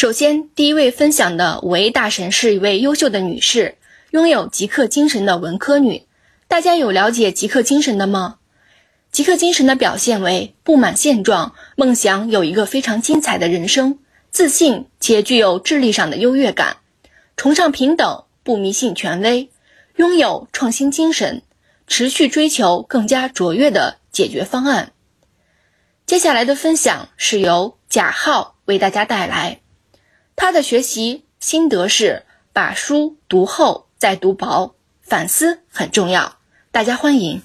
首先，第一位分享的五 A 大神是一位优秀的女士，拥有极客精神的文科女。大家有了解极客精神的吗？极客精神的表现为不满现状，梦想有一个非常精彩的人生，自信且具有智力上的优越感，崇尚平等，不迷信权威，拥有创新精神，持续追求更加卓越的解决方案。接下来的分享是由贾浩为大家带来。他的学习心得是：把书读厚再读薄，反思很重要。大家欢迎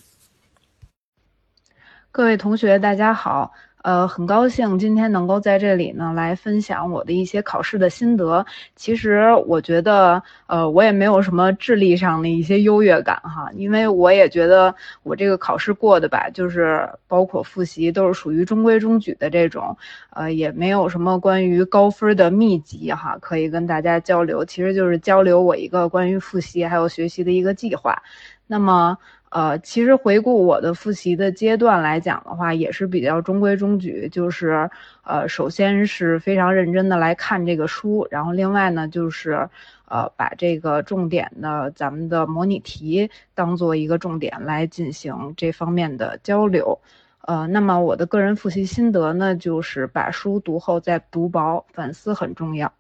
各位同学，大家好。呃，很高兴今天能够在这里呢来分享我的一些考试的心得。其实我觉得，呃，我也没有什么智力上的一些优越感哈，因为我也觉得我这个考试过的吧，就是包括复习都是属于中规中矩的这种，呃，也没有什么关于高分的秘籍哈，可以跟大家交流。其实就是交流我一个关于复习还有学习的一个计划。那么。呃，其实回顾我的复习的阶段来讲的话，也是比较中规中矩。就是，呃，首先是非常认真的来看这个书，然后另外呢，就是，呃，把这个重点的咱们的模拟题当做一个重点来进行这方面的交流。呃，那么我的个人复习心得呢，就是把书读厚再读薄，反思很重要。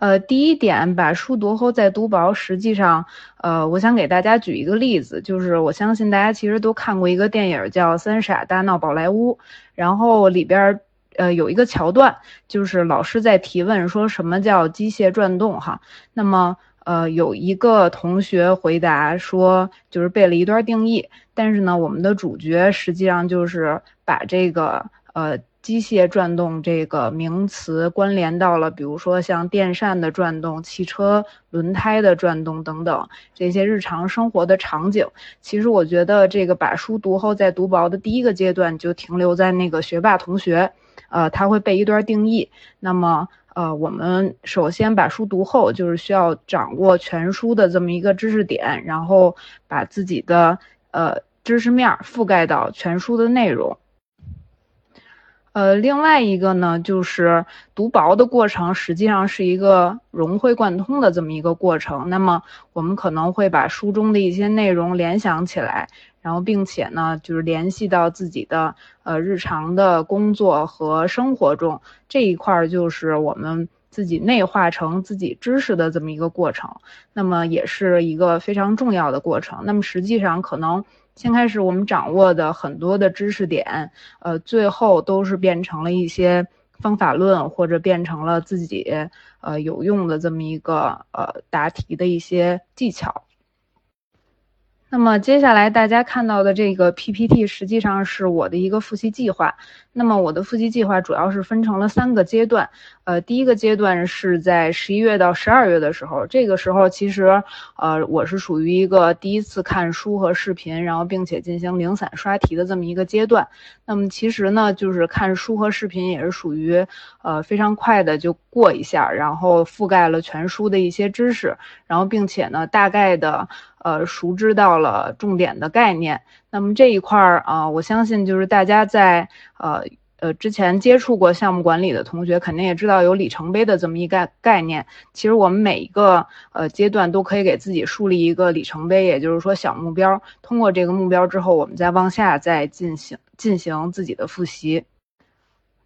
呃，第一点，把书读厚再读薄，实际上，呃，我想给大家举一个例子，就是我相信大家其实都看过一个电影叫《三傻大闹宝莱坞》，然后里边儿，呃，有一个桥段，就是老师在提问说什么叫机械转动哈，那么，呃，有一个同学回答说就是背了一段定义，但是呢，我们的主角实际上就是把这个，呃。机械转动这个名词关联到了，比如说像电扇的转动、汽车轮胎的转动等等这些日常生活的场景。其实我觉得这个把书读厚再读薄的第一个阶段就停留在那个学霸同学，呃，他会背一段定义。那么，呃，我们首先把书读厚，就是需要掌握全书的这么一个知识点，然后把自己的呃知识面覆盖到全书的内容。呃，另外一个呢，就是读薄的过程，实际上是一个融会贯通的这么一个过程。那么，我们可能会把书中的一些内容联想起来，然后并且呢，就是联系到自己的呃日常的工作和生活中这一块儿，就是我们自己内化成自己知识的这么一个过程。那么，也是一个非常重要的过程。那么，实际上可能。先开始，我们掌握的很多的知识点，呃，最后都是变成了一些方法论，或者变成了自己呃有用的这么一个呃答题的一些技巧。那么接下来大家看到的这个 PPT 实际上是我的一个复习计划。那么我的复习计划主要是分成了三个阶段。呃，第一个阶段是在十一月到十二月的时候，这个时候其实呃我是属于一个第一次看书和视频，然后并且进行零散刷题的这么一个阶段。那么其实呢，就是看书和视频也是属于呃非常快的就过一下，然后覆盖了全书的一些知识，然后并且呢大概的。呃，熟知到了重点的概念，那么这一块儿啊，我相信就是大家在呃呃之前接触过项目管理的同学，肯定也知道有里程碑的这么一个概念。其实我们每一个呃阶段都可以给自己树立一个里程碑，也就是说小目标。通过这个目标之后，我们再往下再进行进行自己的复习。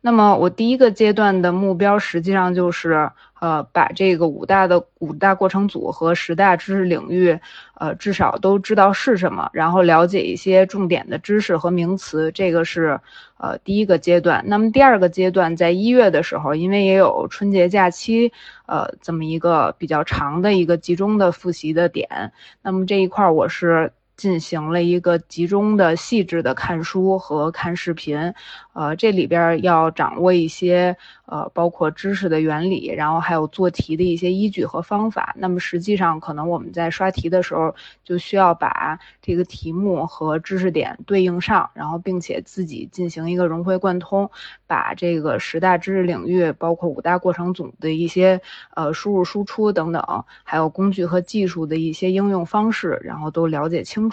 那么我第一个阶段的目标实际上就是，呃，把这个五大的五大过程组和十大知识领域，呃，至少都知道是什么，然后了解一些重点的知识和名词，这个是，呃，第一个阶段。那么第二个阶段在一月的时候，因为也有春节假期，呃，这么一个比较长的一个集中的复习的点，那么这一块我是。进行了一个集中的、细致的看书和看视频，呃，这里边要掌握一些。呃，包括知识的原理，然后还有做题的一些依据和方法。那么实际上，可能我们在刷题的时候，就需要把这个题目和知识点对应上，然后并且自己进行一个融会贯通，把这个十大知识领域，包括五大过程组的一些呃输入输出等等，还有工具和技术的一些应用方式，然后都了解清楚。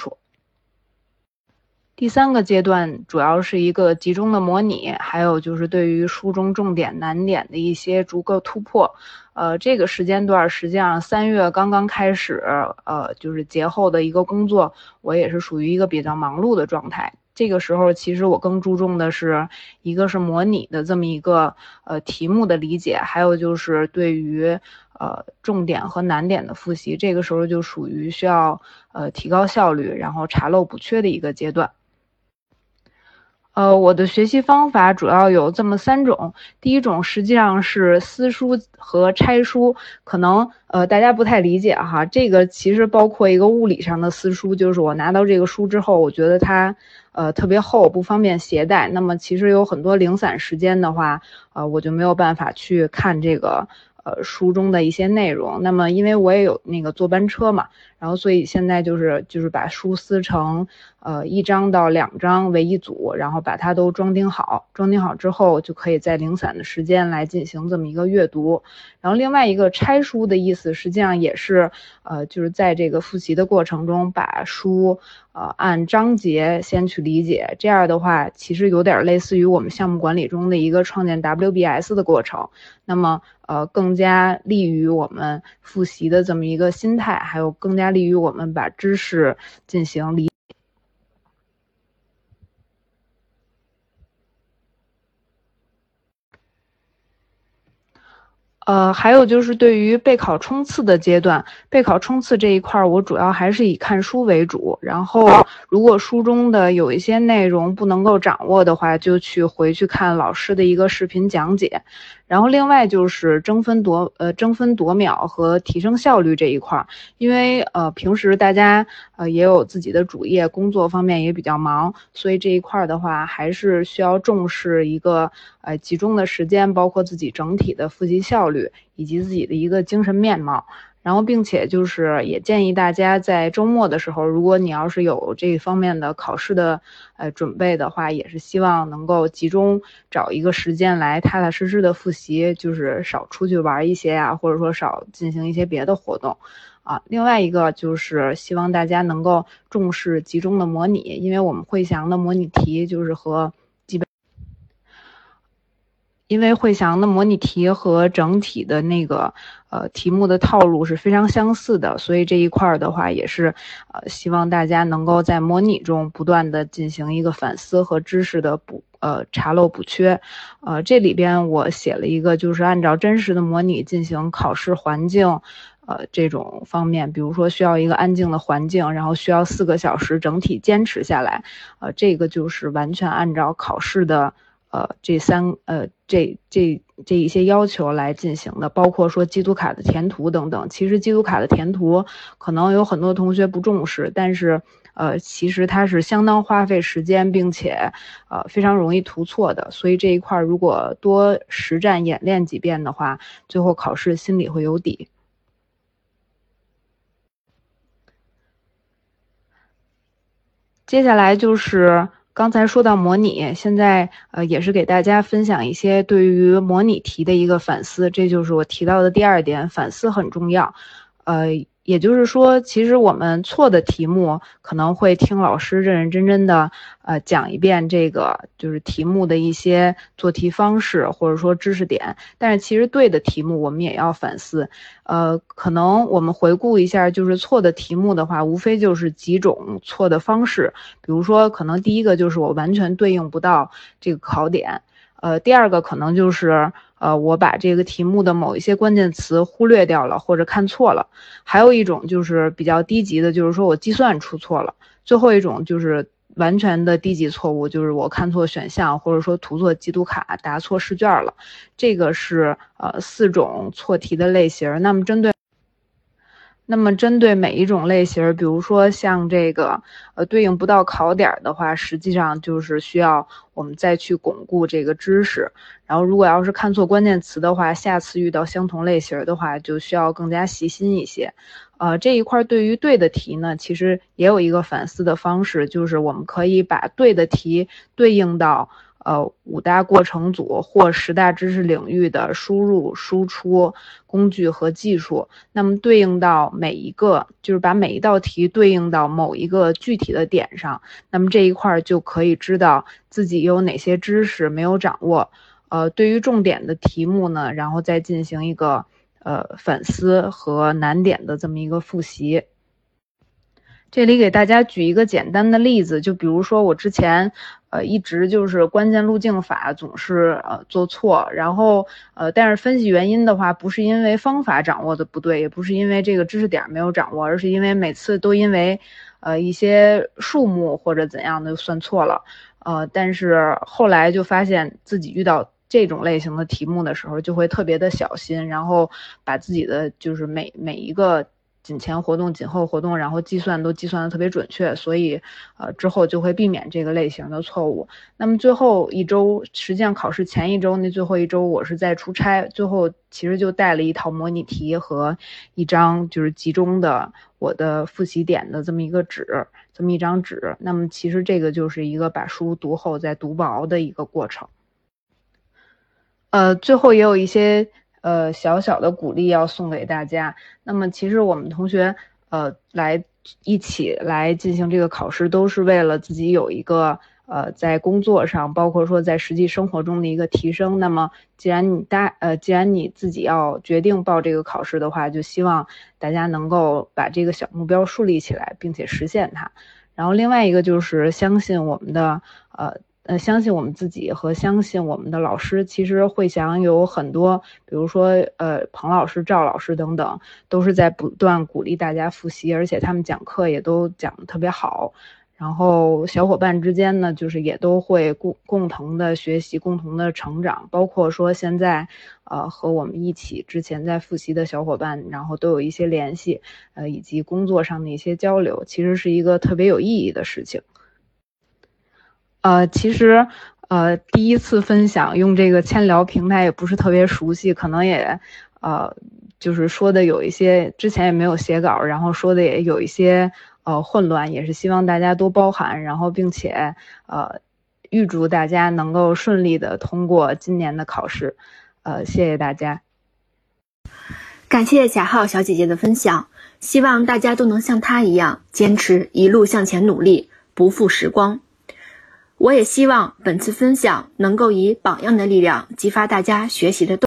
第三个阶段主要是一个集中的模拟，还有就是对于书中重点难点的一些逐个突破。呃，这个时间段实际上三月刚刚开始，呃，就是节后的一个工作，我也是属于一个比较忙碌的状态。这个时候其实我更注重的是一个是模拟的这么一个呃题目的理解，还有就是对于呃重点和难点的复习。这个时候就属于需要呃提高效率，然后查漏补缺的一个阶段。呃，我的学习方法主要有这么三种。第一种实际上是撕书和拆书，可能呃大家不太理解哈。这个其实包括一个物理上的撕书，就是我拿到这个书之后，我觉得它呃特别厚，不方便携带。那么其实有很多零散时间的话，呃我就没有办法去看这个。呃，书中的一些内容。那么，因为我也有那个坐班车嘛，然后所以现在就是就是把书撕成呃一张到两张为一组，然后把它都装订好。装订好之后，就可以在零散的时间来进行这么一个阅读。然后另外一个拆书的意思，实际上也是呃就是在这个复习的过程中，把书呃按章节先去理解。这样的话，其实有点类似于我们项目管理中的一个创建 WBS 的过程。那么呃，更加利于我们复习的这么一个心态，还有更加利于我们把知识进行理。呃，还有就是对于备考冲刺的阶段，备考冲刺这一块儿，我主要还是以看书为主。然后，如果书中的有一些内容不能够掌握的话，就去回去看老师的一个视频讲解。然后另外就是争分夺呃争分夺秒和提升效率这一块儿，因为呃平时大家呃也有自己的主业，工作方面也比较忙，所以这一块儿的话还是需要重视一个呃集中的时间，包括自己整体的复习效率以及自己的一个精神面貌。然后，并且就是也建议大家在周末的时候，如果你要是有这方面的考试的呃准备的话，也是希望能够集中找一个时间来踏踏实实的复习，就是少出去玩一些呀，或者说少进行一些别的活动啊。另外一个就是希望大家能够重视集中的模拟，因为我们汇翔的模拟题就是和。因为汇翔的模拟题和整体的那个呃题目的套路是非常相似的，所以这一块儿的话也是呃希望大家能够在模拟中不断的进行一个反思和知识的补呃查漏补缺。呃，这里边我写了一个，就是按照真实的模拟进行考试环境，呃这种方面，比如说需要一个安静的环境，然后需要四个小时整体坚持下来，呃这个就是完全按照考试的。呃，这三呃，这这这一些要求来进行的，包括说机读卡的填图等等。其实机读卡的填图可能有很多同学不重视，但是呃，其实它是相当花费时间，并且呃非常容易涂错的。所以这一块如果多实战演练几遍的话，最后考试心里会有底。接下来就是。刚才说到模拟，现在呃也是给大家分享一些对于模拟题的一个反思，这就是我提到的第二点，反思很重要，呃。也就是说，其实我们错的题目可能会听老师认认真真的呃讲一遍这个就是题目的一些做题方式或者说知识点，但是其实对的题目我们也要反思。呃，可能我们回顾一下，就是错的题目的话，无非就是几种错的方式，比如说可能第一个就是我完全对应不到这个考点，呃，第二个可能就是。呃，我把这个题目的某一些关键词忽略掉了，或者看错了。还有一种就是比较低级的，就是说我计算出错了。最后一种就是完全的低级错误，就是我看错选项，或者说涂错机读卡，答错试卷了。这个是呃四种错题的类型。那么针对。那么，针对每一种类型，比如说像这个，呃，对应不到考点的话，实际上就是需要我们再去巩固这个知识。然后，如果要是看错关键词的话，下次遇到相同类型的话，就需要更加细心一些。呃，这一块对于对的题呢，其实也有一个反思的方式，就是我们可以把对的题对应到呃五大过程组或十大知识领域的输入、输出工具和技术。那么对应到每一个，就是把每一道题对应到某一个具体的点上，那么这一块就可以知道自己有哪些知识没有掌握。呃，对于重点的题目呢，然后再进行一个呃反思和难点的这么一个复习。这里给大家举一个简单的例子，就比如说我之前，呃，一直就是关键路径法总是呃做错，然后呃，但是分析原因的话，不是因为方法掌握的不对，也不是因为这个知识点没有掌握，而是因为每次都因为呃一些数目或者怎样的算错了，呃，但是后来就发现自己遇到这种类型的题目的时候，就会特别的小心，然后把自己的就是每每一个。紧前活动、紧后活动，然后计算都计算的特别准确，所以呃之后就会避免这个类型的错误。那么最后一周，实际上考试前一周那最后一周我是在出差，最后其实就带了一套模拟题和一张就是集中的我的复习点的这么一个纸，这么一张纸。那么其实这个就是一个把书读厚再读薄的一个过程。呃，最后也有一些。呃，小小的鼓励要送给大家。那么，其实我们同学呃来一起来进行这个考试，都是为了自己有一个呃在工作上，包括说在实际生活中的一个提升。那么，既然你大呃，既然你自己要决定报这个考试的话，就希望大家能够把这个小目标树立起来，并且实现它。然后，另外一个就是相信我们的呃。呃，相信我们自己和相信我们的老师，其实会想有很多，比如说呃，彭老师、赵老师等等，都是在不断鼓励大家复习，而且他们讲课也都讲的特别好。然后小伙伴之间呢，就是也都会共共同的学习，共同的成长。包括说现在，呃，和我们一起之前在复习的小伙伴，然后都有一些联系，呃，以及工作上的一些交流，其实是一个特别有意义的事情。呃，其实，呃，第一次分享用这个千聊平台也不是特别熟悉，可能也，呃，就是说的有一些之前也没有写稿，然后说的也有一些呃混乱，也是希望大家多包涵，然后并且呃预祝大家能够顺利的通过今年的考试，呃，谢谢大家，感谢贾浩小姐姐的分享，希望大家都能像她一样坚持一路向前努力，不负时光。我也希望本次分享能够以榜样的力量激发大家学习的动